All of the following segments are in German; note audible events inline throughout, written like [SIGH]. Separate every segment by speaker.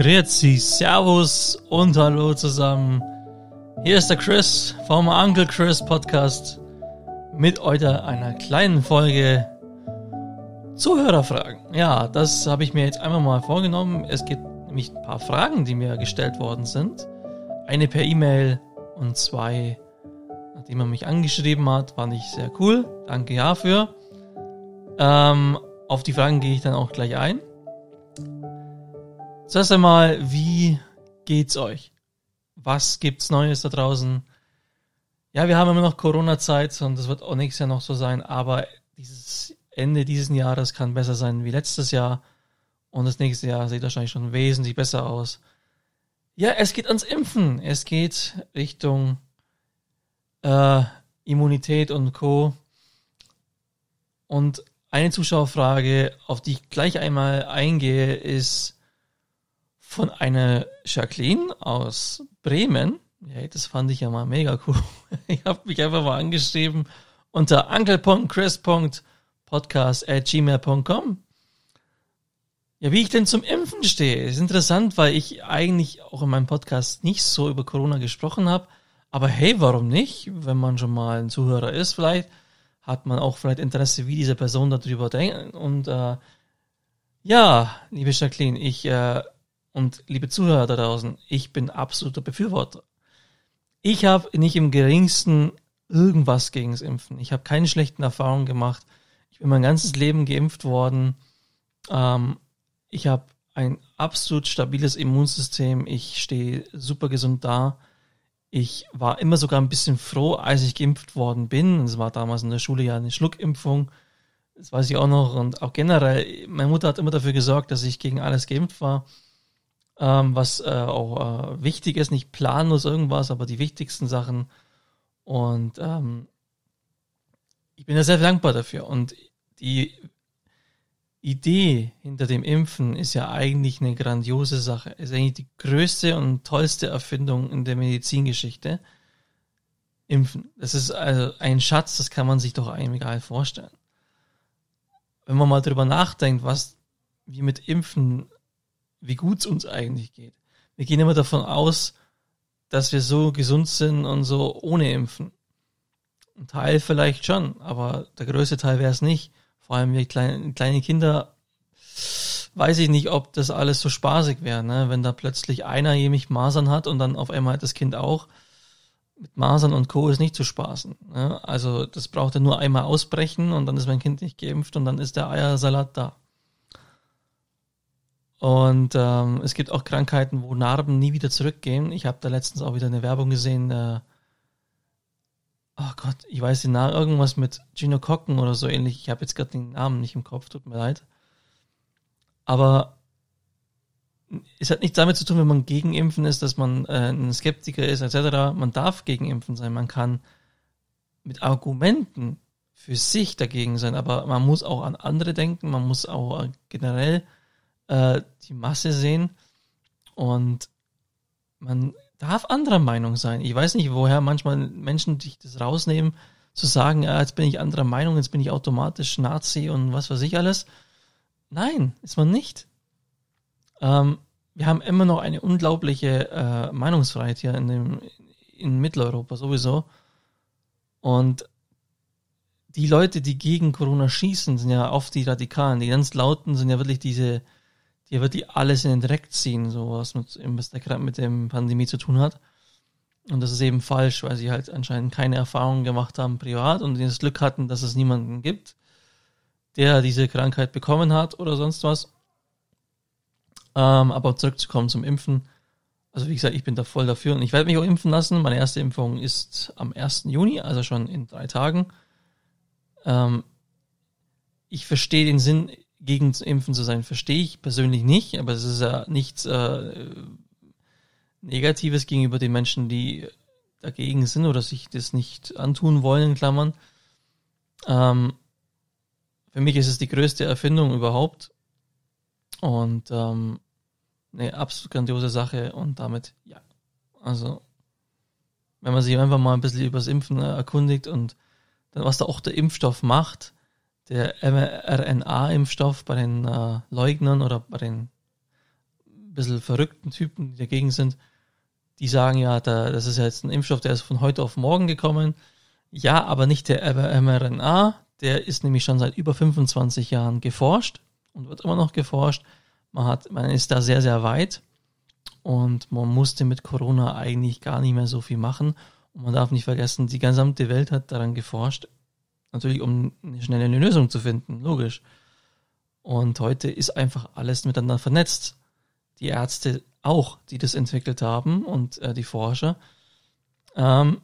Speaker 1: Grüezi, servus und hallo zusammen. Hier ist der Chris vom Uncle Chris Podcast mit heute einer kleinen Folge Zuhörerfragen. Ja, das habe ich mir jetzt einmal mal vorgenommen. Es gibt nämlich ein paar Fragen, die mir gestellt worden sind. Eine per E-Mail und zwei, nachdem er mich angeschrieben hat, fand ich sehr cool. Danke dafür. Ähm, auf die Fragen gehe ich dann auch gleich ein. Zuerst einmal, wie geht's euch? Was gibt's Neues da draußen? Ja, wir haben immer noch Corona-Zeit und das wird auch nächstes Jahr noch so sein, aber dieses Ende dieses Jahres kann besser sein wie letztes Jahr und das nächste Jahr sieht wahrscheinlich schon wesentlich besser aus. Ja, es geht ans Impfen. Es geht Richtung äh, Immunität und Co. Und eine Zuschauerfrage, auf die ich gleich einmal eingehe, ist, von einer Jacqueline aus Bremen. Ja, das fand ich ja mal mega cool. [LAUGHS] Ich habe mich einfach mal angeschrieben unter uncle.chris.podcast at gmail.com. Ja, wie ich denn zum Impfen stehe, ist interessant, weil ich eigentlich auch in meinem Podcast nicht so über Corona gesprochen habe. Aber hey, warum nicht? Wenn man schon mal ein Zuhörer ist, vielleicht hat man auch vielleicht Interesse, wie diese Person darüber denkt. Und äh, ja, liebe Jacqueline, ich äh, und liebe Zuhörer da draußen, ich bin absoluter Befürworter. Ich habe nicht im geringsten irgendwas gegen das Impfen. Ich habe keine schlechten Erfahrungen gemacht. Ich bin mein ganzes Leben geimpft worden. Ähm, ich habe ein absolut stabiles Immunsystem. Ich stehe super gesund da. Ich war immer sogar ein bisschen froh, als ich geimpft worden bin. Es war damals in der Schule ja eine Schluckimpfung. Das weiß ich auch noch. Und auch generell, meine Mutter hat immer dafür gesorgt, dass ich gegen alles geimpft war ähm, was äh, auch äh, wichtig ist, nicht planlos irgendwas, aber die wichtigsten Sachen. Und ähm, ich bin da sehr dankbar dafür. Und die Idee hinter dem Impfen ist ja eigentlich eine grandiose Sache. Ist eigentlich die größte und tollste Erfindung in der Medizingeschichte. Impfen. Das ist also ein Schatz, das kann man sich doch nicht vorstellen. Wenn man mal drüber nachdenkt, was wir mit Impfen wie gut es uns eigentlich geht. Wir gehen immer davon aus, dass wir so gesund sind und so ohne Impfen. Ein Teil vielleicht schon, aber der größte Teil wäre es nicht. Vor allem wir kleine, kleine Kinder, weiß ich nicht, ob das alles so spaßig wäre, ne? wenn da plötzlich einer nämlich Masern hat und dann auf einmal hat das Kind auch. Mit Masern und Co. ist nicht zu spaßen. Ne? Also das braucht er nur einmal ausbrechen und dann ist mein Kind nicht geimpft und dann ist der Eiersalat da. Und ähm, es gibt auch Krankheiten, wo Narben nie wieder zurückgehen. Ich habe da letztens auch wieder eine Werbung gesehen. Äh, oh Gott, ich weiß den Namen, irgendwas mit Genokokken oder so ähnlich. Ich habe jetzt gerade den Namen nicht im Kopf, tut mir leid. Aber es hat nichts damit zu tun, wenn man gegen Impfen ist, dass man äh, ein Skeptiker ist, etc. Man darf gegen Impfen sein. Man kann mit Argumenten für sich dagegen sein, aber man muss auch an andere denken. Man muss auch generell äh, die Masse sehen und man darf anderer Meinung sein. Ich weiß nicht, woher manchmal Menschen sich das rausnehmen, zu sagen, ja, jetzt bin ich anderer Meinung, jetzt bin ich automatisch Nazi und was weiß ich alles. Nein, ist man nicht. Ähm, wir haben immer noch eine unglaubliche äh, Meinungsfreiheit hier in, dem, in Mitteleuropa sowieso. Und die Leute, die gegen Corona schießen, sind ja oft die Radikalen. Die ganz Lauten sind ja wirklich diese die wird die alles in den Dreck ziehen, so was mit, gerade mit dem Pandemie zu tun hat. Und das ist eben falsch, weil sie halt anscheinend keine Erfahrungen gemacht haben privat und das Glück hatten, dass es niemanden gibt, der diese Krankheit bekommen hat oder sonst was. Ähm, aber zurückzukommen zum Impfen. Also wie gesagt, ich bin da voll dafür und ich werde mich auch impfen lassen. Meine erste Impfung ist am 1. Juni, also schon in drei Tagen. Ähm, ich verstehe den Sinn gegen Impfen zu sein, verstehe ich persönlich nicht, aber es ist ja nichts äh, Negatives gegenüber den Menschen, die dagegen sind oder sich das nicht antun wollen, in Klammern. Ähm, für mich ist es die größte Erfindung überhaupt und ähm, eine absolut grandiose Sache und damit, ja, also wenn man sich einfach mal ein bisschen über das Impfen erkundigt und dann, was da auch der Impfstoff macht, der mRNA-Impfstoff bei den äh, Leugnern oder bei den bisschen verrückten Typen, die dagegen sind, die sagen ja, da, das ist ja jetzt ein Impfstoff, der ist von heute auf morgen gekommen. Ja, aber nicht der mRNA, der ist nämlich schon seit über 25 Jahren geforscht und wird immer noch geforscht. Man hat, man ist da sehr, sehr weit und man musste mit Corona eigentlich gar nicht mehr so viel machen. Und man darf nicht vergessen, die gesamte Welt hat daran geforscht. Natürlich, um eine schnelle Lösung zu finden, logisch. Und heute ist einfach alles miteinander vernetzt. Die Ärzte auch, die das entwickelt haben und äh, die Forscher. Ähm,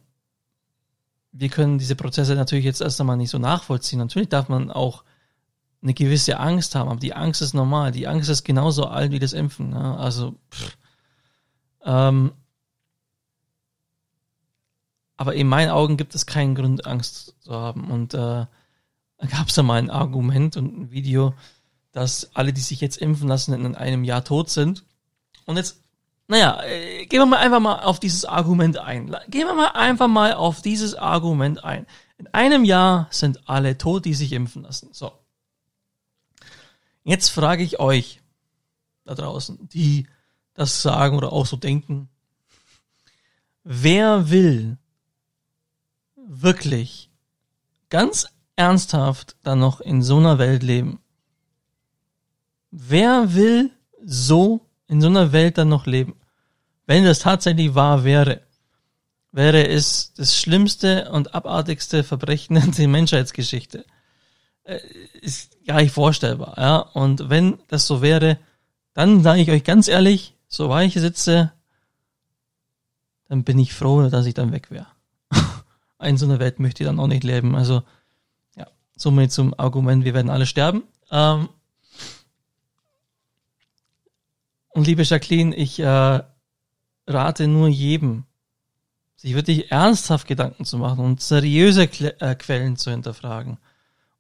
Speaker 1: wir können diese Prozesse natürlich jetzt erst einmal nicht so nachvollziehen. Natürlich darf man auch eine gewisse Angst haben, aber die Angst ist normal. Die Angst ist genauso alt wie das Impfen. Ne? Also, pff. Ähm, aber in meinen Augen gibt es keinen Grund, Angst zu haben. Und äh, da gab es ja mal ein Argument und ein Video, dass alle, die sich jetzt impfen lassen, in einem Jahr tot sind. Und jetzt, naja, äh, gehen wir mal einfach mal auf dieses Argument ein. Gehen wir mal einfach mal auf dieses Argument ein. In einem Jahr sind alle tot, die sich impfen lassen. So. Jetzt frage ich euch da draußen, die das sagen oder auch so denken. Wer will wirklich ganz ernsthaft dann noch in so einer Welt leben? Wer will so in so einer Welt dann noch leben? Wenn das tatsächlich wahr wäre, wäre es das schlimmste und abartigste Verbrechen in [LAUGHS] der Menschheitsgeschichte. Äh, ist gar nicht vorstellbar, ja. Und wenn das so wäre, dann sage ich euch ganz ehrlich, so war ich sitze, dann bin ich froh, dass ich dann weg wäre. In so einer Welt möchte ich dann auch nicht leben. Also, ja, somit zum Argument, wir werden alle sterben. Ähm, und liebe Jacqueline, ich äh, rate nur jedem, sich wirklich ernsthaft Gedanken zu machen und seriöse Kle äh, Quellen zu hinterfragen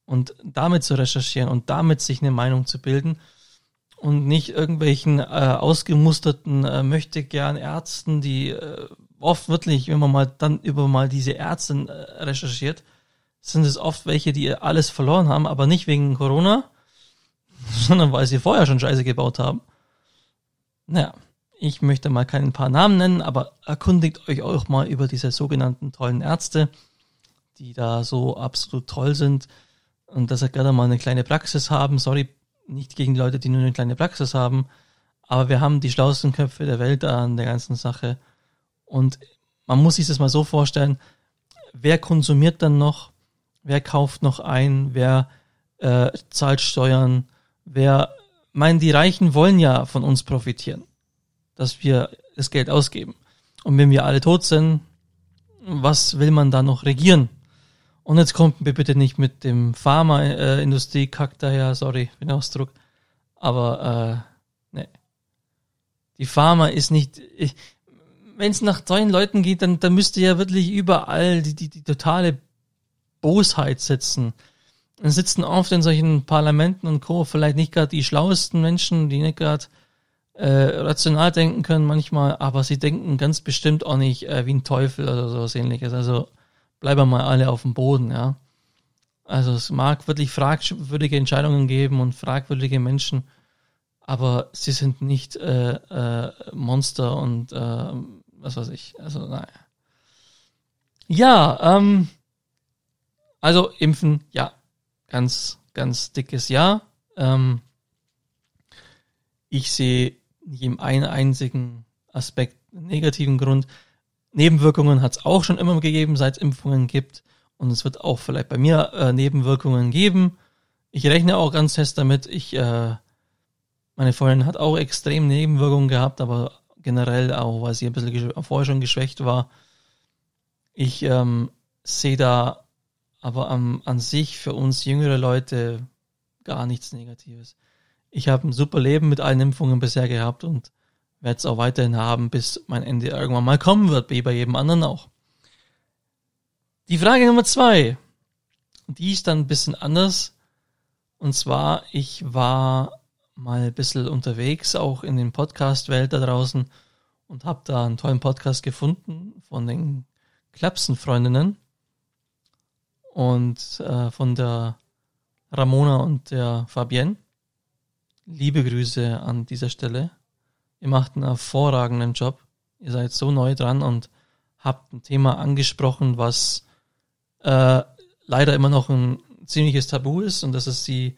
Speaker 1: und damit zu recherchieren und damit sich eine Meinung zu bilden und nicht irgendwelchen äh, ausgemusterten äh, möchte gern Ärzten, die äh, oft wirklich, wenn man mal dann über mal diese Ärzte äh, recherchiert, sind es oft welche, die alles verloren haben, aber nicht wegen Corona, [LAUGHS] sondern weil sie vorher schon Scheiße gebaut haben. Naja, ich möchte mal kein paar Namen nennen, aber erkundigt euch auch mal über diese sogenannten tollen Ärzte, die da so absolut toll sind und dass sie gerade mal eine kleine Praxis haben. Sorry, nicht gegen die Leute, die nur eine kleine Praxis haben, aber wir haben die schlauesten Köpfe der Welt an der ganzen Sache. Und man muss sich das mal so vorstellen, wer konsumiert dann noch, wer kauft noch ein, wer äh, zahlt Steuern, wer, meinen, die Reichen wollen ja von uns profitieren, dass wir das Geld ausgeben. Und wenn wir alle tot sind, was will man da noch regieren? Und jetzt kommt mir bitte nicht mit dem Pharmaindustrie-Kack daher, sorry für Ausdruck. Aber äh, ne. Die Pharma ist nicht. Wenn es nach solchen Leuten geht, dann, dann müsste ja wirklich überall die, die, die totale Bosheit sitzen. Dann sitzen oft in solchen Parlamenten und Co. vielleicht nicht gerade die schlauesten Menschen, die nicht gerade äh, rational denken können manchmal, aber sie denken ganz bestimmt auch nicht äh, wie ein Teufel oder sowas ähnliches. Also bleiben mal alle auf dem Boden, ja. Also es mag wirklich fragwürdige Entscheidungen geben und fragwürdige Menschen, aber sie sind nicht äh, äh, Monster und äh, was weiß ich. Also naja. Ja, ähm, also impfen, ja, ganz, ganz dickes Ja. Ähm, ich sehe nicht im einen einzigen Aspekt negativen Grund. Nebenwirkungen hat es auch schon immer gegeben, seit es Impfungen gibt. Und es wird auch vielleicht bei mir äh, Nebenwirkungen geben. Ich rechne auch ganz fest damit. Ich, äh, meine Freundin hat auch extrem Nebenwirkungen gehabt, aber generell auch, weil sie ein bisschen vorher schon geschwächt war. Ich ähm, sehe da aber am, an sich für uns jüngere Leute gar nichts Negatives. Ich habe ein super Leben mit allen Impfungen bisher gehabt und werde es auch weiterhin haben, bis mein Ende irgendwann mal kommen wird, wie bei jedem anderen auch. Die Frage Nummer zwei, die ist dann ein bisschen anders. Und zwar, ich war mal ein bisschen unterwegs, auch in den Podcast-Welt da draußen und habe da einen tollen Podcast gefunden von den Klapsen-Freundinnen und äh, von der Ramona und der Fabienne. Liebe Grüße an dieser Stelle Ihr macht einen hervorragenden Job. Ihr seid so neu dran und habt ein Thema angesprochen, was äh, leider immer noch ein ziemliches Tabu ist und das ist die,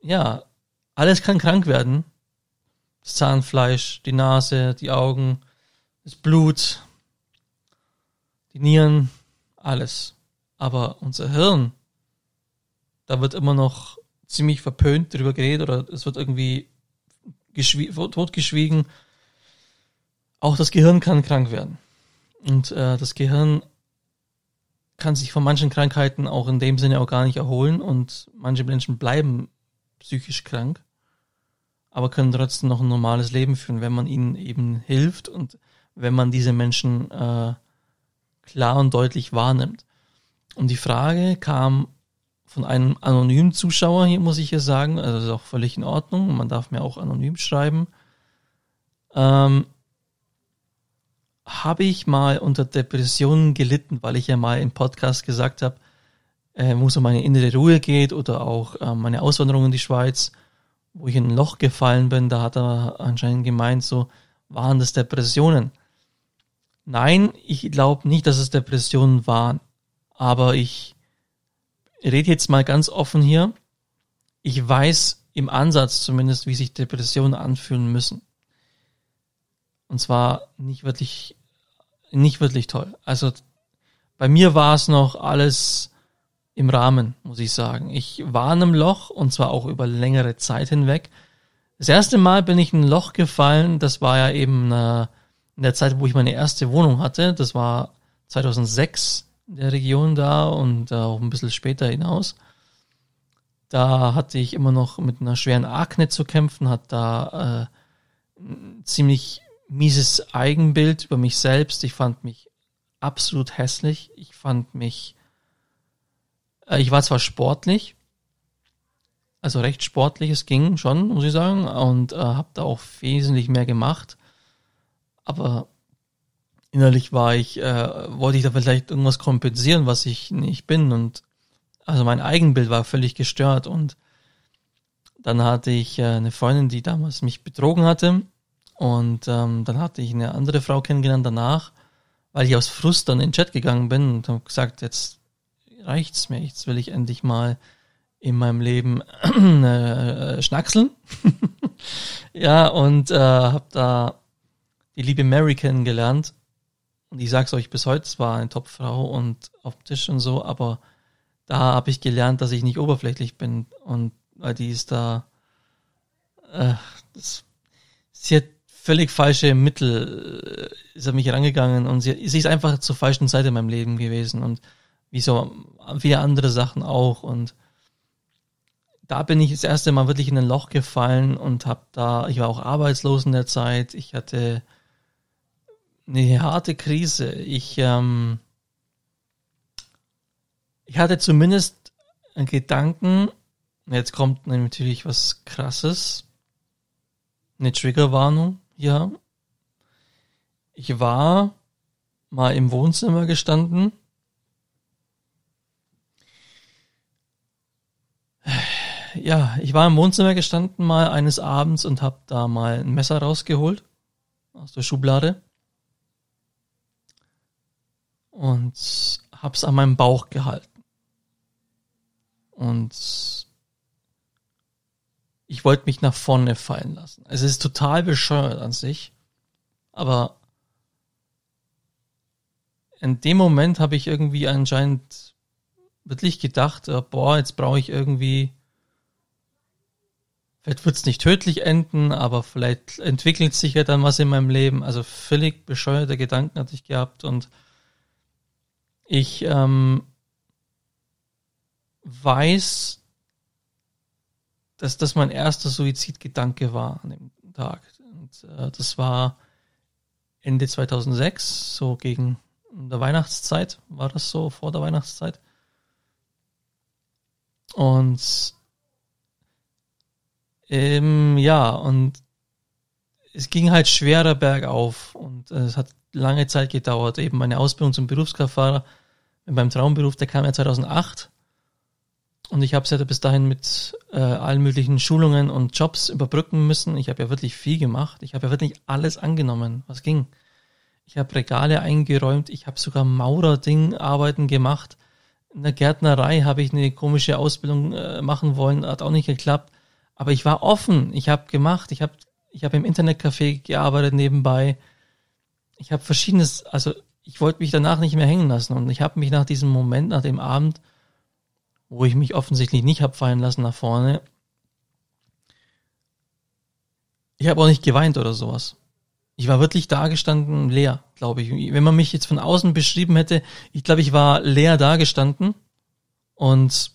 Speaker 1: ja, alles kann krank werden. Das Zahnfleisch, die Nase, die Augen, das Blut, die Nieren, alles. Aber unser Hirn, da wird immer noch ziemlich verpönt drüber geredet oder es wird irgendwie totgeschwiegen. Auch das Gehirn kann krank werden. Und äh, das Gehirn kann sich von manchen Krankheiten auch in dem Sinne auch gar nicht erholen und manche Menschen bleiben psychisch krank, aber können trotzdem noch ein normales Leben führen, wenn man ihnen eben hilft und wenn man diese Menschen äh, klar und deutlich wahrnimmt. Und die Frage kam von einem anonymen Zuschauer hier, muss ich hier sagen, also das ist auch völlig in Ordnung, man darf mir auch anonym schreiben. Ähm, habe ich mal unter Depressionen gelitten, weil ich ja mal im Podcast gesagt habe, äh, wo es um meine innere Ruhe geht oder auch äh, meine Auswanderung in die Schweiz, wo ich in ein Loch gefallen bin, da hat er anscheinend gemeint, so waren das Depressionen. Nein, ich glaube nicht, dass es Depressionen waren, aber ich rede jetzt mal ganz offen hier. Ich weiß im Ansatz zumindest, wie sich Depressionen anfühlen müssen. Und zwar nicht wirklich, nicht wirklich toll. Also bei mir war es noch alles im Rahmen, muss ich sagen. Ich war in einem Loch und zwar auch über längere Zeit hinweg. Das erste Mal bin ich in ein Loch gefallen, das war ja eben äh, in der Zeit, wo ich meine erste Wohnung hatte. Das war 2006 in der Region da und äh, auch ein bisschen später hinaus. Da hatte ich immer noch mit einer schweren Akne zu kämpfen, hat da äh, ziemlich mieses Eigenbild über mich selbst. Ich fand mich absolut hässlich. Ich fand mich, ich war zwar sportlich, also recht sportlich, es ging schon, muss ich sagen, und äh, habe da auch wesentlich mehr gemacht. Aber innerlich war ich, äh, wollte ich da vielleicht irgendwas kompensieren, was ich nicht bin. Und also mein Eigenbild war völlig gestört. Und dann hatte ich äh, eine Freundin, die damals mich betrogen hatte. Und ähm, dann hatte ich eine andere Frau kennengelernt danach, weil ich aus Frust dann in den Chat gegangen bin und habe gesagt, jetzt reicht's mir, jetzt will ich endlich mal in meinem Leben [CLEARS THROAT] äh, schnackseln. [LAUGHS] ja, und äh, habe da die liebe Mary kennengelernt. Und ich sag's euch bis heute, zwar eine Topfrau und optisch und so, aber da habe ich gelernt, dass ich nicht oberflächlich bin. Und weil die ist da, äh, das, sie hat völlig falsche Mittel äh, ist er mich rangegangen und sie, sie ist einfach zur falschen Zeit in meinem Leben gewesen und wie so viele andere Sachen auch und da bin ich das erste Mal wirklich in ein Loch gefallen und habe da, ich war auch arbeitslos in der Zeit, ich hatte eine harte Krise. Ich, ähm, ich hatte zumindest einen Gedanken, jetzt kommt natürlich was krasses, eine Triggerwarnung ja. Ich war mal im Wohnzimmer gestanden. Ja, ich war im Wohnzimmer gestanden mal eines Abends und habe da mal ein Messer rausgeholt aus der Schublade und hab's an meinem Bauch gehalten. Und ich wollte mich nach vorne fallen lassen. Es ist total bescheuert an sich, aber in dem Moment habe ich irgendwie anscheinend wirklich gedacht, äh, boah, jetzt brauche ich irgendwie, vielleicht wird es nicht tödlich enden, aber vielleicht entwickelt sich ja dann was in meinem Leben. Also völlig bescheuerte Gedanken hatte ich gehabt und ich ähm, weiß, dass das mein erster Suizidgedanke war an dem Tag. Und äh, das war Ende 2006, so gegen der Weihnachtszeit, war das so vor der Weihnachtszeit. Und ähm, ja, und es ging halt schwerer bergauf und äh, es hat lange Zeit gedauert. Eben meine Ausbildung zum Berufskraftfahrer mit meinem Traumberuf, der kam ja 2008 Und ich habe es ja bis dahin mit äh, allen möglichen Schulungen und Jobs überbrücken müssen. Ich habe ja wirklich viel gemacht. Ich habe ja wirklich alles angenommen, was ging. Ich habe Regale eingeräumt. Ich habe sogar Maurerding-Arbeiten gemacht. In der Gärtnerei habe ich eine komische Ausbildung äh, machen wollen. Hat auch nicht geklappt. Aber ich war offen. Ich habe gemacht. Ich habe ich hab im Internetcafé gearbeitet nebenbei. Ich habe verschiedenes, also ich wollte mich danach nicht mehr hängen lassen. Und ich habe mich nach diesem Moment, nach dem Abend, wo ich mich offensichtlich nicht habe fallen lassen nach vorne, ich habe auch nicht geweint oder sowas. Ich war wirklich dagestanden leer, glaube ich. Wenn man mich jetzt von außen beschrieben hätte, ich glaube, ich war leer dagestanden und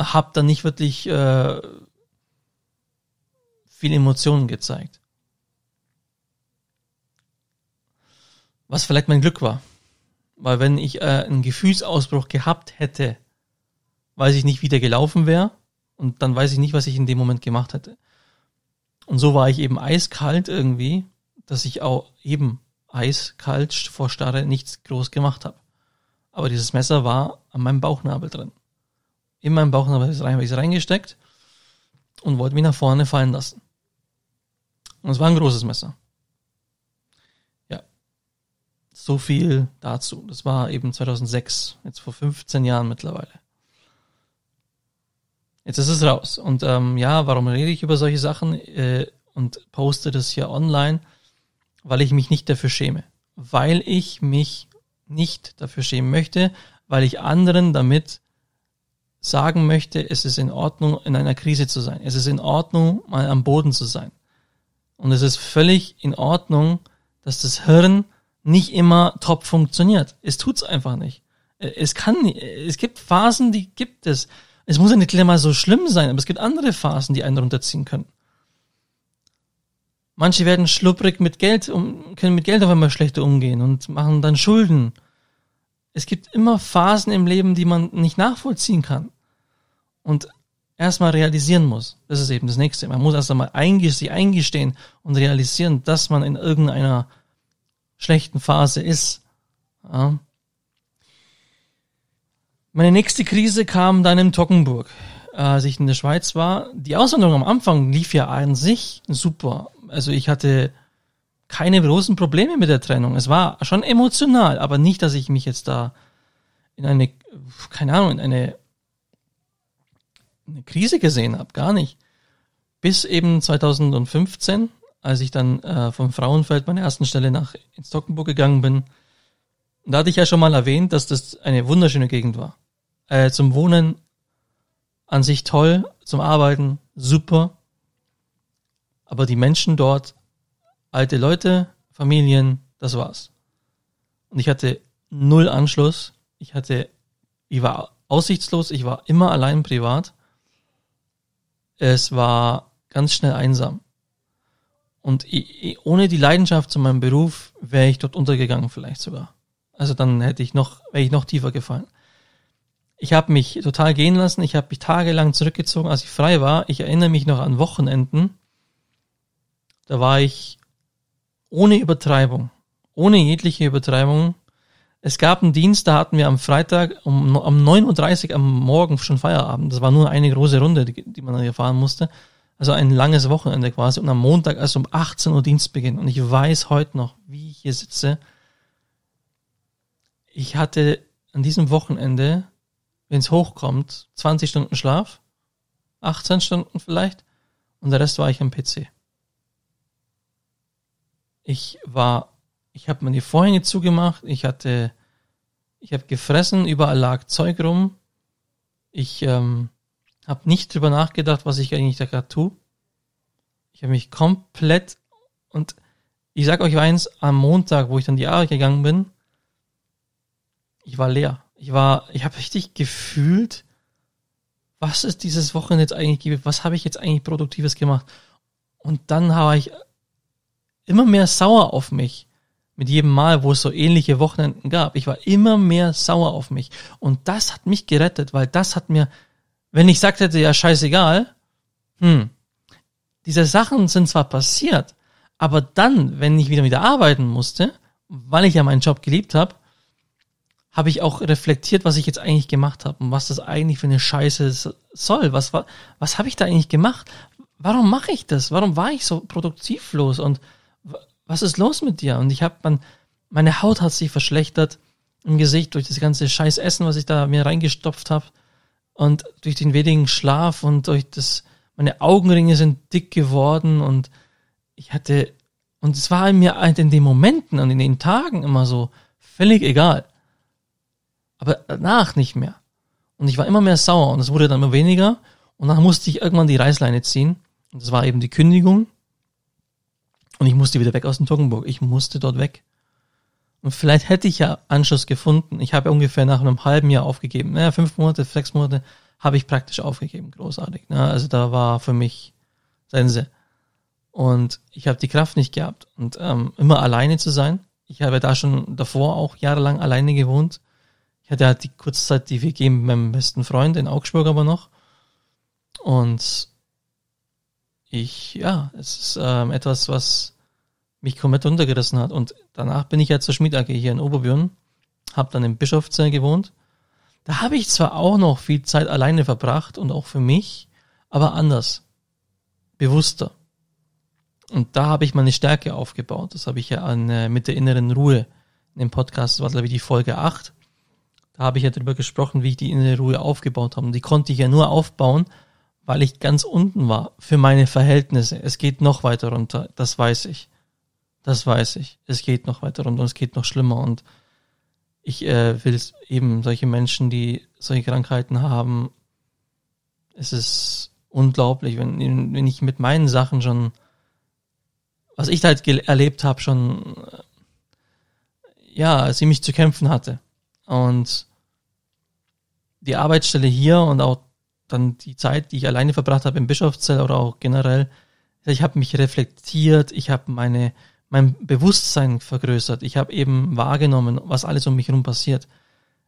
Speaker 1: habe dann nicht wirklich äh, viel Emotionen gezeigt. Was vielleicht mein Glück war. Weil wenn ich äh, einen Gefühlsausbruch gehabt hätte, weiß ich nicht, wie der gelaufen wäre. Und dann weiß ich nicht, was ich in dem Moment gemacht hätte. Und so war ich eben eiskalt irgendwie, dass ich auch eben eiskalt vor Starre nichts groß gemacht habe. Aber dieses Messer war an meinem Bauchnabel drin. In meinem Bauchnabel habe ich es reingesteckt und wollte mich nach vorne fallen lassen. Und es war ein großes Messer. So viel dazu. Das war eben 2006, jetzt vor 15 Jahren mittlerweile. Jetzt ist es raus. Und ähm, ja, warum rede ich über solche Sachen äh, und poste das hier online? Weil ich mich nicht dafür schäme. Weil ich mich nicht dafür schämen möchte, weil ich anderen damit sagen möchte, es ist in Ordnung, in einer Krise zu sein. Es ist in Ordnung, mal am Boden zu sein. Und es ist völlig in Ordnung, dass das Hirn nicht immer top funktioniert. Es tut's einfach nicht. Es kann, es gibt Phasen, die gibt es. Es muss ja nicht mal so schlimm sein, aber es gibt andere Phasen, die einen runterziehen können. Manche werden schlupprig mit Geld, um, können mit Geld auf einmal schlechter umgehen und machen dann Schulden. Es gibt immer Phasen im Leben, die man nicht nachvollziehen kann. Und erstmal realisieren muss. Das ist eben das nächste. Man muss erst einmal sich eingestehen und realisieren, dass man in irgendeiner schlechten Phase ist. Ja. Meine nächste Krise kam dann in Toggenburg, als ich in der Schweiz war. Die Auswanderung am Anfang lief ja an sich super. Also ich hatte keine großen Probleme mit der Trennung. Es war schon emotional, aber nicht, dass ich mich jetzt da in eine, keine Ahnung, in eine, eine Krise gesehen habe. Gar nicht. Bis eben 2015, als ich dann äh, vom Frauenfeld meiner ersten Stelle nach ins Tockenburg gegangen bin. Da hatte ich ja schon mal erwähnt, dass das eine wunderschöne Gegend war. Äh, zum Wohnen an sich toll, zum Arbeiten super. Aber die Menschen dort, alte Leute, Familien, das war's. Und ich hatte null Anschluss. Ich hatte, ich war aussichtslos, ich war immer allein privat. Es war ganz schnell einsam. Und ohne die Leidenschaft zu meinem Beruf wäre ich dort untergegangen vielleicht sogar. Also dann hätte ich noch, wäre ich noch tiefer gefallen. Ich habe mich total gehen lassen. Ich habe mich tagelang zurückgezogen, als ich frei war. Ich erinnere mich noch an Wochenenden. Da war ich ohne Übertreibung, ohne jegliche Übertreibung. Es gab einen Dienst, da hatten wir am Freitag um, um 9.30 Uhr am Morgen schon Feierabend. Das war nur eine große Runde, die, die man hier fahren musste. Also ein langes Wochenende quasi. Und am Montag erst um 18 Uhr Dienstbeginn. Und ich weiß heute noch, wie ich hier sitze. Ich hatte an diesem Wochenende, wenn es hochkommt, 20 Stunden Schlaf, 18 Stunden vielleicht, und der Rest war ich am PC. Ich war, ich habe mir die Vorhänge zugemacht, ich hatte, ich habe gefressen, überall lag Zeug rum. Ich ähm, habe nicht drüber nachgedacht, was ich eigentlich da gerade tue. Ich habe mich komplett und ich sag euch eins, am Montag, wo ich dann die Arbeit gegangen bin, ich war leer. Ich war, ich habe richtig gefühlt, was ist dieses Wochenende jetzt eigentlich, was habe ich jetzt eigentlich Produktives gemacht? Und dann habe ich immer mehr sauer auf mich. Mit jedem Mal, wo es so ähnliche Wochenenden gab. Ich war immer mehr sauer auf mich. Und das hat mich gerettet, weil das hat mir wenn ich gesagt hätte, ja, scheißegal, hm, diese Sachen sind zwar passiert, aber dann, wenn ich wieder wieder arbeiten musste, weil ich ja meinen Job geliebt habe, habe ich auch reflektiert, was ich jetzt eigentlich gemacht habe und was das eigentlich für eine Scheiße soll. Was, was, was habe ich da eigentlich gemacht? Warum mache ich das? Warum war ich so produktivlos? Und was ist los mit dir? Und ich habe, man, meine Haut hat sich verschlechtert im Gesicht durch das ganze scheiß Essen, was ich da mir reingestopft habe. Und durch den wenigen Schlaf und durch das, meine Augenringe sind dick geworden und ich hatte, und es war mir halt in den Momenten und in den Tagen immer so völlig egal. Aber danach nicht mehr. Und ich war immer mehr sauer und es wurde dann immer weniger. Und dann musste ich irgendwann die Reißleine ziehen. Und das war eben die Kündigung. Und ich musste wieder weg aus dem Toggenburg. Ich musste dort weg. Und vielleicht hätte ich ja Anschluss gefunden. Ich habe ungefähr nach einem halben Jahr aufgegeben. Naja, fünf Monate, sechs Monate habe ich praktisch aufgegeben. Großartig. Ne? Also da war für mich Sense. Und ich habe die Kraft nicht gehabt. Und ähm, immer alleine zu sein. Ich habe da schon davor auch jahrelang alleine gewohnt. Ich hatte halt die Kurzzeit die WG mit meinem besten Freund in Augsburg aber noch. Und ich, ja, es ist ähm, etwas, was mich komplett runtergerissen hat. Und danach bin ich ja zur Schmied AG hier in Oberbüren, habe dann im Bischofszell gewohnt. Da habe ich zwar auch noch viel Zeit alleine verbracht und auch für mich, aber anders, bewusster. Und da habe ich meine Stärke aufgebaut. Das habe ich ja an, äh, mit der inneren Ruhe in dem Podcast, war glaube ich die Folge 8. Da habe ich ja darüber gesprochen, wie ich die innere Ruhe aufgebaut habe. Und die konnte ich ja nur aufbauen, weil ich ganz unten war für meine Verhältnisse. Es geht noch weiter runter, das weiß ich. Das weiß ich. Es geht noch weiter runter und es geht noch schlimmer. Und ich äh, will eben solche Menschen, die solche Krankheiten haben, es ist unglaublich, wenn, wenn ich mit meinen Sachen schon, was ich halt erlebt habe, schon äh, ja, ziemlich zu kämpfen hatte. Und die Arbeitsstelle hier und auch dann die Zeit, die ich alleine verbracht habe im Bischofszell oder auch generell, ich habe mich reflektiert, ich habe meine mein Bewusstsein vergrößert. Ich habe eben wahrgenommen, was alles um mich herum passiert.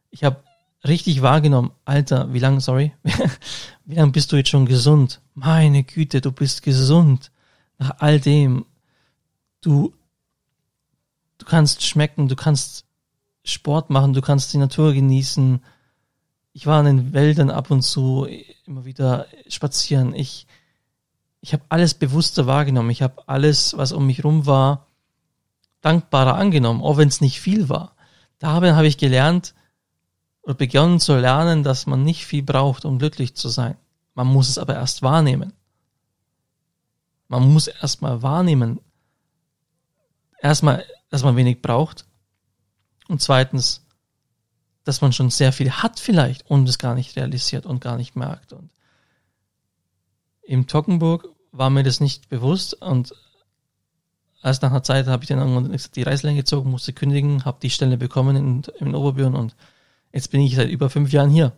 Speaker 1: Ich habe richtig wahrgenommen, Alter, wie lange, sorry, [LAUGHS] wie lange bist du jetzt schon gesund? Meine Güte, du bist gesund. Nach all dem, du, du kannst schmecken, du kannst Sport machen, du kannst die Natur genießen, ich war in den Wäldern ab und zu immer wieder spazieren. Ich, ich habe alles bewusster wahrgenommen. Ich habe alles, was um mich rum war, dankbarer angenommen, auch wenn es nicht viel war. Dabei habe ich gelernt oder begonnen zu lernen, dass man nicht viel braucht, um glücklich zu sein. Man muss es aber erst wahrnehmen. Man muss erstmal wahrnehmen, erstmal, dass man wenig braucht und zweitens, dass man schon sehr viel hat vielleicht und es gar nicht realisiert und gar nicht merkt. Und im Tockenburg war mir das nicht bewusst und erst nach einer Zeit habe ich dann irgendwann die Reißleine gezogen, musste kündigen, habe die Stelle bekommen in, in Oberbüren und jetzt bin ich seit über fünf Jahren hier.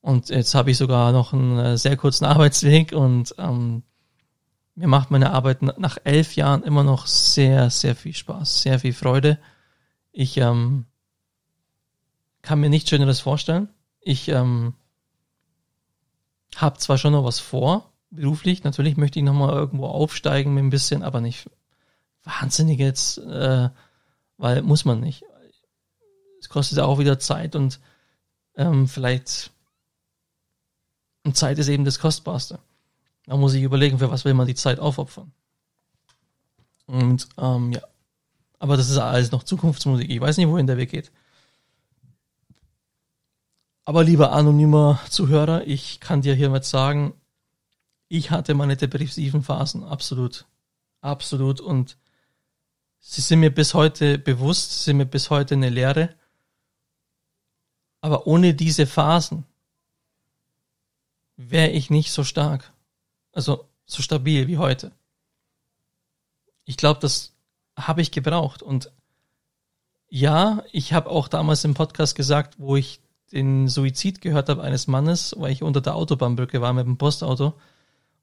Speaker 1: Und jetzt habe ich sogar noch einen äh, sehr kurzen Arbeitsweg und ähm, mir macht meine Arbeit nach elf Jahren immer noch sehr, sehr viel Spaß, sehr viel Freude. Ich ähm, kann mir nichts Schöneres vorstellen. Ich ähm, habe zwar schon noch was vor, beruflich. Natürlich möchte ich nochmal irgendwo aufsteigen mit ein bisschen, aber nicht wahnsinnig jetzt, äh, weil muss man nicht. Es kostet auch wieder Zeit und ähm, vielleicht und Zeit ist eben das Kostbarste. Da muss ich überlegen, für was will man die Zeit aufopfern. Und ähm, ja, aber das ist alles noch Zukunftsmusik. Ich weiß nicht, wohin der Weg geht. Aber lieber anonymer Zuhörer, ich kann dir hiermit sagen, ich hatte meine depressiven Phasen, absolut. Absolut. Und sie sind mir bis heute bewusst, sind mir bis heute eine Lehre. Aber ohne diese Phasen wäre ich nicht so stark. Also so stabil wie heute. Ich glaube, das habe ich gebraucht. Und ja, ich habe auch damals im Podcast gesagt, wo ich den Suizid gehört habe eines Mannes, weil ich unter der Autobahnbrücke war mit dem Postauto.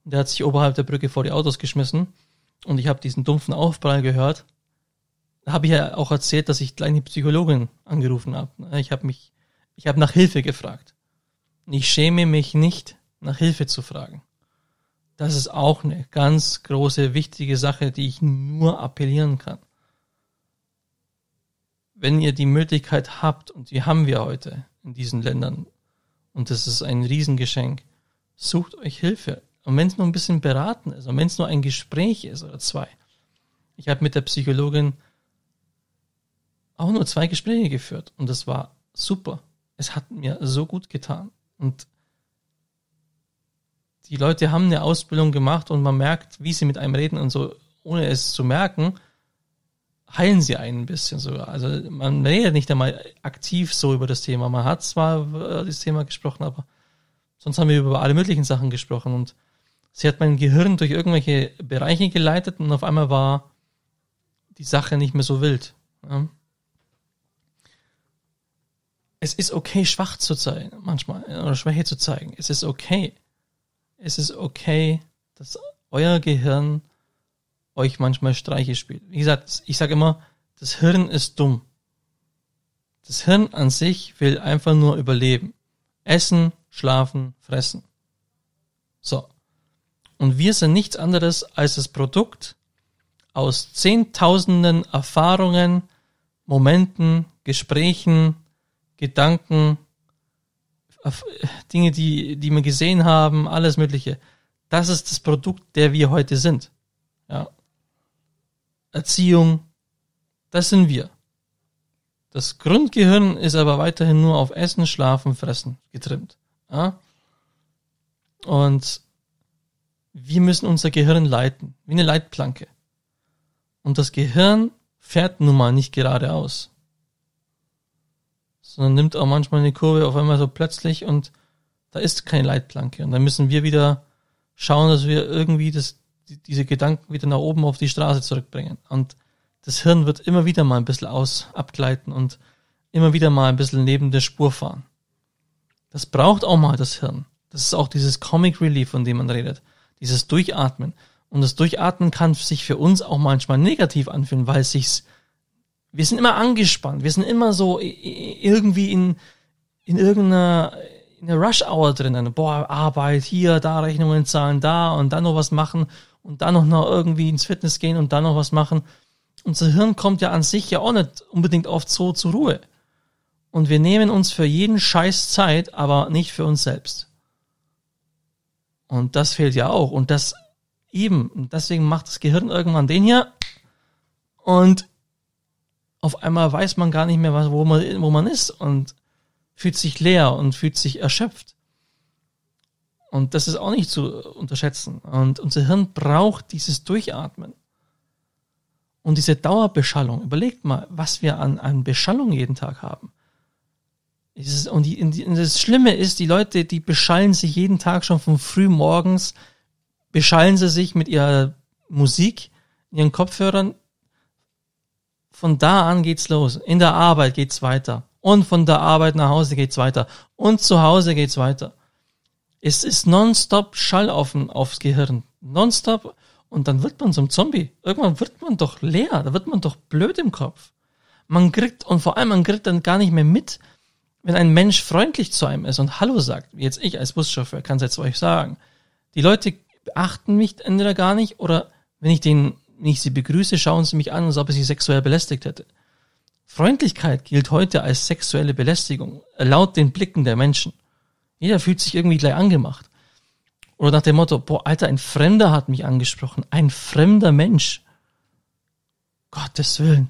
Speaker 1: Und der hat sich oberhalb der Brücke vor die Autos geschmissen. Und ich habe diesen dumpfen Aufprall gehört. Da habe ich ja auch erzählt, dass ich gleich eine Psychologin angerufen habe. Ich habe mich, ich habe nach Hilfe gefragt. Und ich schäme mich nicht, nach Hilfe zu fragen. Das ist auch eine ganz große, wichtige Sache, die ich nur appellieren kann. wenn ihr die Möglichkeit habt, und die haben wir heute in diesen Ländern, und das ist ein Riesengeschenk, sucht euch Hilfe. Und wenn es nur ein bisschen beraten ist, und wenn es nur ein Gespräch ist oder zwei. Ich habe mit der Psychologin auch nur zwei Gespräche geführt und das war super. Es hat mir so gut getan. Und die Leute haben eine Ausbildung gemacht und man merkt, wie sie mit einem reden und so, ohne es zu merken, heilen sie einen ein bisschen sogar. Also man redet nicht einmal aktiv so über das Thema. Man hat zwar über das Thema gesprochen, aber sonst haben wir über alle möglichen Sachen gesprochen und sie hat mein Gehirn durch irgendwelche Bereiche geleitet und auf einmal war die Sache nicht mehr so wild. Ja. Es ist okay, schwach zu sein, manchmal, oder Schwäche zu zeigen. Es ist okay. Es ist okay, dass euer Gehirn euch manchmal Streiche spielt. Wie gesagt, ich sage immer, das Hirn ist dumm. Das Hirn an sich will einfach nur überleben. Essen, schlafen, fressen. So. Und wir sind nichts anderes als das Produkt aus Zehntausenden Erfahrungen, Momenten, Gesprächen, Gedanken, Dinge, die, die wir gesehen haben, alles Mögliche. Das ist das Produkt, der wir heute sind. Ja. Erziehung, das sind wir. Das Grundgehirn ist aber weiterhin nur auf Essen, Schlafen, Fressen getrimmt. Ja? Und wir müssen unser Gehirn leiten, wie eine Leitplanke. Und das Gehirn fährt nun mal nicht geradeaus, sondern nimmt auch manchmal eine Kurve auf einmal so plötzlich und da ist keine Leitplanke. Und dann müssen wir wieder schauen, dass wir irgendwie das, diese Gedanken wieder nach oben auf die Straße zurückbringen. Und das Hirn wird immer wieder mal ein bisschen aus abgleiten und immer wieder mal ein bisschen neben der Spur fahren. Das braucht auch mal das Hirn. Das ist auch dieses Comic Relief, von dem man redet. Dieses Durchatmen. Und das Durchatmen kann sich für uns auch manchmal negativ anfühlen, weil es sich, wir sind immer angespannt. Wir sind immer so irgendwie in, in irgendeiner, in der Rush Hour drinnen. Boah, Arbeit hier, da Rechnungen zahlen, da und dann noch was machen und dann noch, irgendwie ins Fitness gehen und dann noch was machen. Unser Hirn kommt ja an sich ja auch nicht unbedingt oft so zur Ruhe. Und wir nehmen uns für jeden Scheiß Zeit, aber nicht für uns selbst. Und das fehlt ja auch. Und das eben, und deswegen macht das Gehirn irgendwann den hier. Und auf einmal weiß man gar nicht mehr, wo man, wo man ist und fühlt sich leer und fühlt sich erschöpft. Und das ist auch nicht zu unterschätzen. Und unser Hirn braucht dieses Durchatmen. Und diese Dauerbeschallung. Überlegt mal, was wir an, an Beschallung jeden Tag haben. Und, die, und das Schlimme ist, die Leute, die beschallen sich jeden Tag schon von früh morgens, beschallen sie sich mit ihrer Musik, ihren Kopfhörern. Von da an geht's los. In der Arbeit geht's weiter. Und von der Arbeit nach Hause geht's weiter. Und zu Hause geht's weiter. Es ist nonstop Schall auf, aufs Gehirn. Nonstop. Und dann wird man zum Zombie. Irgendwann wird man doch leer. Da wird man doch blöd im Kopf. Man kriegt, und vor allem man kriegt dann gar nicht mehr mit, wenn ein Mensch freundlich zu einem ist und Hallo sagt, wie jetzt ich als Buschauffeur kann es jetzt euch sagen, die Leute beachten mich entweder gar nicht oder wenn ich den, wenn sie begrüße, schauen sie mich an, als ob ich sie sexuell belästigt hätte. Freundlichkeit gilt heute als sexuelle Belästigung, laut den Blicken der Menschen. Jeder fühlt sich irgendwie gleich angemacht. Oder nach dem Motto, boah, Alter, ein Fremder hat mich angesprochen. Ein fremder Mensch. Gottes Willen.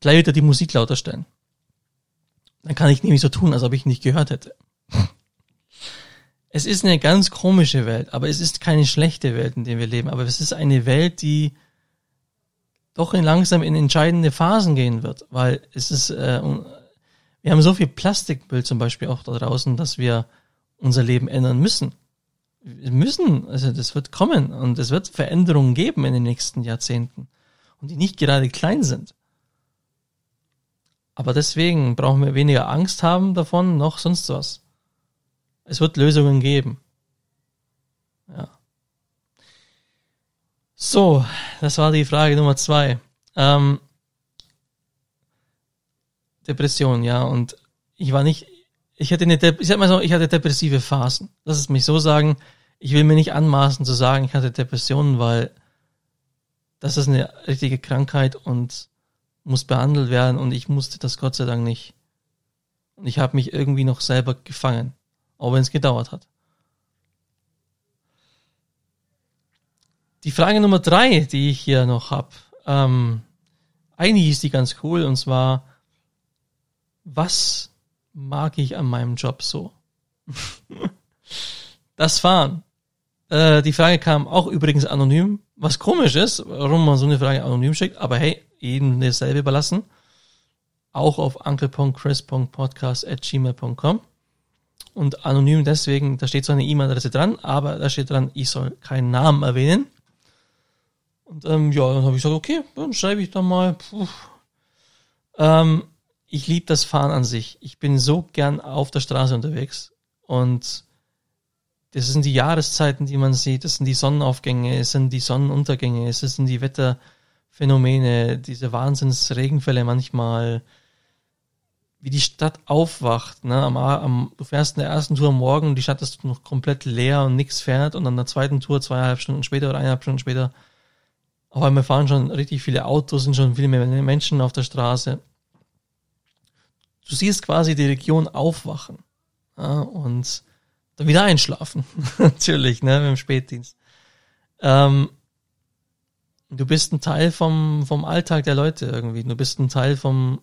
Speaker 1: Gleich wieder die Musik lauter stellen. Dann kann ich nämlich so tun, als ob ich nicht gehört hätte. Es ist eine ganz komische Welt, aber es ist keine schlechte Welt, in der wir leben. Aber es ist eine Welt, die doch in langsam in entscheidende Phasen gehen wird, weil es ist, äh, wir haben so viel Plastikmüll zum Beispiel auch da draußen, dass wir unser Leben ändern müssen. Wir müssen, also das wird kommen und es wird Veränderungen geben in den nächsten Jahrzehnten und die nicht gerade klein sind. Aber deswegen brauchen wir weniger Angst haben davon, noch sonst was. Es wird Lösungen geben. Ja. So, das war die Frage Nummer zwei. Ähm, Depression, ja, und ich war nicht, ich hatte eine, ich sag mal so, ich hatte depressive Phasen. Lass es mich so sagen. Ich will mir nicht anmaßen zu sagen, ich hatte Depressionen, weil das ist eine richtige Krankheit und muss behandelt werden und ich musste das Gott sei Dank nicht. Und ich habe mich irgendwie noch selber gefangen, auch wenn es gedauert hat. Die Frage Nummer drei, die ich hier noch habe, ähm, eigentlich ist die ganz cool und zwar, was mag ich an meinem Job so? das Fahren. Äh, die Frage kam auch übrigens anonym, was komisch ist, warum man so eine Frage anonym schickt, aber hey, jedem dasselbe überlassen. Auch auf uncle.chris.podcast.gmail.com und anonym deswegen, da steht zwar eine E-Mail-Adresse dran, aber da steht dran, ich soll keinen Namen erwähnen. Und ähm, ja, dann habe ich gesagt, okay, dann schreibe ich da mal. Puh. Ähm, ich liebe das Fahren an sich. Ich bin so gern auf der Straße unterwegs. Und das sind die Jahreszeiten, die man sieht, das sind die Sonnenaufgänge, es sind die Sonnenuntergänge, es sind die Wetterphänomene, diese Wahnsinnsregenfälle manchmal, wie die Stadt aufwacht. Ne? Am, am, du fährst in der ersten Tour am Morgen und die Stadt ist noch komplett leer und nichts fährt und an der zweiten Tour zweieinhalb Stunden später oder eineinhalb Stunden später auf einmal fahren schon richtig viele Autos, sind schon viele mehr Menschen auf der Straße. Du siehst quasi die Region aufwachen ja, und dann wieder einschlafen. [LAUGHS] Natürlich, ne, dem Spätdienst. Ähm, du bist ein Teil vom, vom Alltag der Leute irgendwie. Du bist ein Teil vom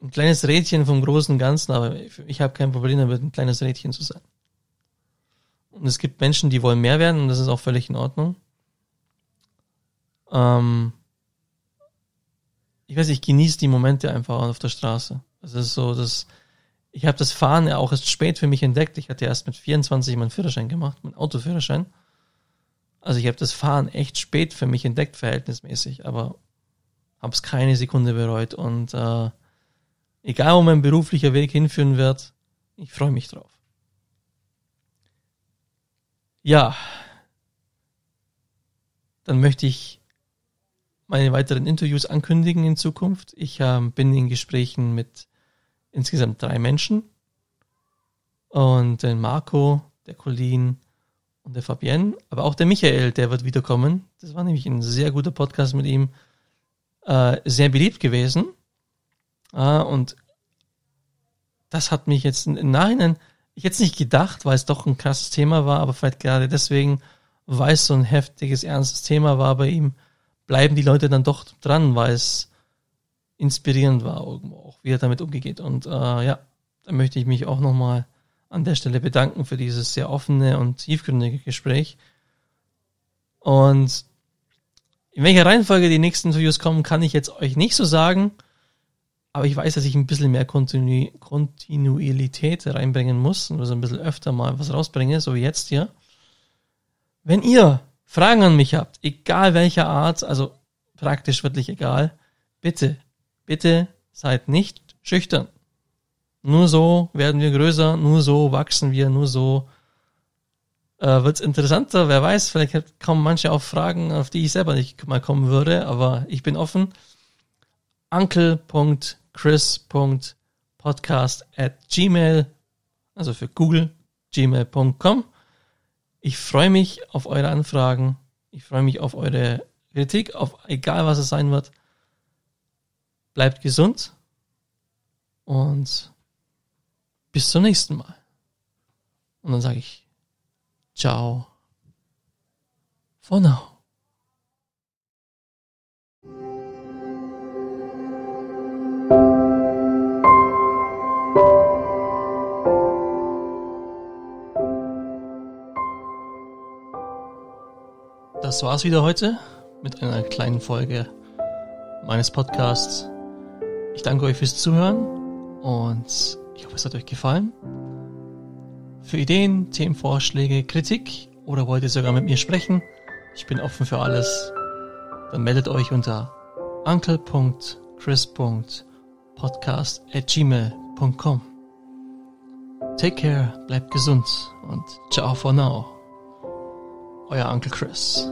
Speaker 1: ein kleines Rädchen vom großen Ganzen, aber ich habe kein Problem damit, ein kleines Rädchen zu sein. Und es gibt Menschen, die wollen mehr werden und das ist auch völlig in Ordnung. Ähm, ich weiß, ich genieße die Momente einfach auf der Straße. Es ist so, dass ich habe das Fahren ja auch erst spät für mich entdeckt. Ich hatte erst mit 24 meinen Führerschein gemacht, meinen Autoführerschein. Also ich habe das Fahren echt spät für mich entdeckt, verhältnismäßig, aber habe es keine Sekunde bereut. Und äh, egal, wo mein beruflicher Weg hinführen wird, ich freue mich drauf. Ja, dann möchte ich meine weiteren Interviews ankündigen in Zukunft. Ich äh, bin in Gesprächen mit insgesamt drei Menschen. Und den Marco, der Colin und der Fabienne, aber auch der Michael, der wird wiederkommen. Das war nämlich ein sehr guter Podcast mit ihm. Äh, sehr beliebt gewesen. Äh, und das hat mich jetzt im Nachhinein, ich hätte es nicht gedacht, weil es doch ein krasses Thema war, aber vielleicht gerade deswegen, weil es so ein heftiges, ernstes Thema war bei ihm, bleiben die Leute dann doch dran, weil es inspirierend war irgendwo auch, wie er damit umgeht. Und äh, ja, da möchte ich mich auch nochmal an der Stelle bedanken für dieses sehr offene und tiefgründige Gespräch. Und in welcher Reihenfolge die nächsten Interviews kommen, kann ich jetzt euch nicht so sagen. Aber ich weiß, dass ich ein bisschen mehr Kontinu Kontinuität reinbringen muss und also ein bisschen öfter mal was rausbringe, so wie jetzt hier. Wenn ihr Fragen an mich habt, egal welcher Art, also praktisch wirklich egal, bitte, bitte seid nicht schüchtern. Nur so werden wir größer, nur so wachsen wir, nur so äh, wird's interessanter. Wer weiß, vielleicht kommen manche auch Fragen, auf die ich selber nicht mal kommen würde, aber ich bin offen. uncle.chris.podcast at gmail, also für Google, gmail.com. Ich freue mich auf eure Anfragen. Ich freue mich auf eure Kritik, auf egal was es sein wird. Bleibt gesund und bis zum nächsten Mal. Und dann sage ich ciao for now. Das war's wieder heute mit einer kleinen Folge meines Podcasts. Ich danke euch fürs Zuhören und ich hoffe, es hat euch gefallen. Für Ideen, Themenvorschläge, Kritik oder wollt ihr sogar mit mir sprechen? Ich bin offen für alles. Dann meldet euch unter uncle.chris.podcast at gmail.com. Take care, bleibt gesund und ciao for now. Euer Onkel Chris.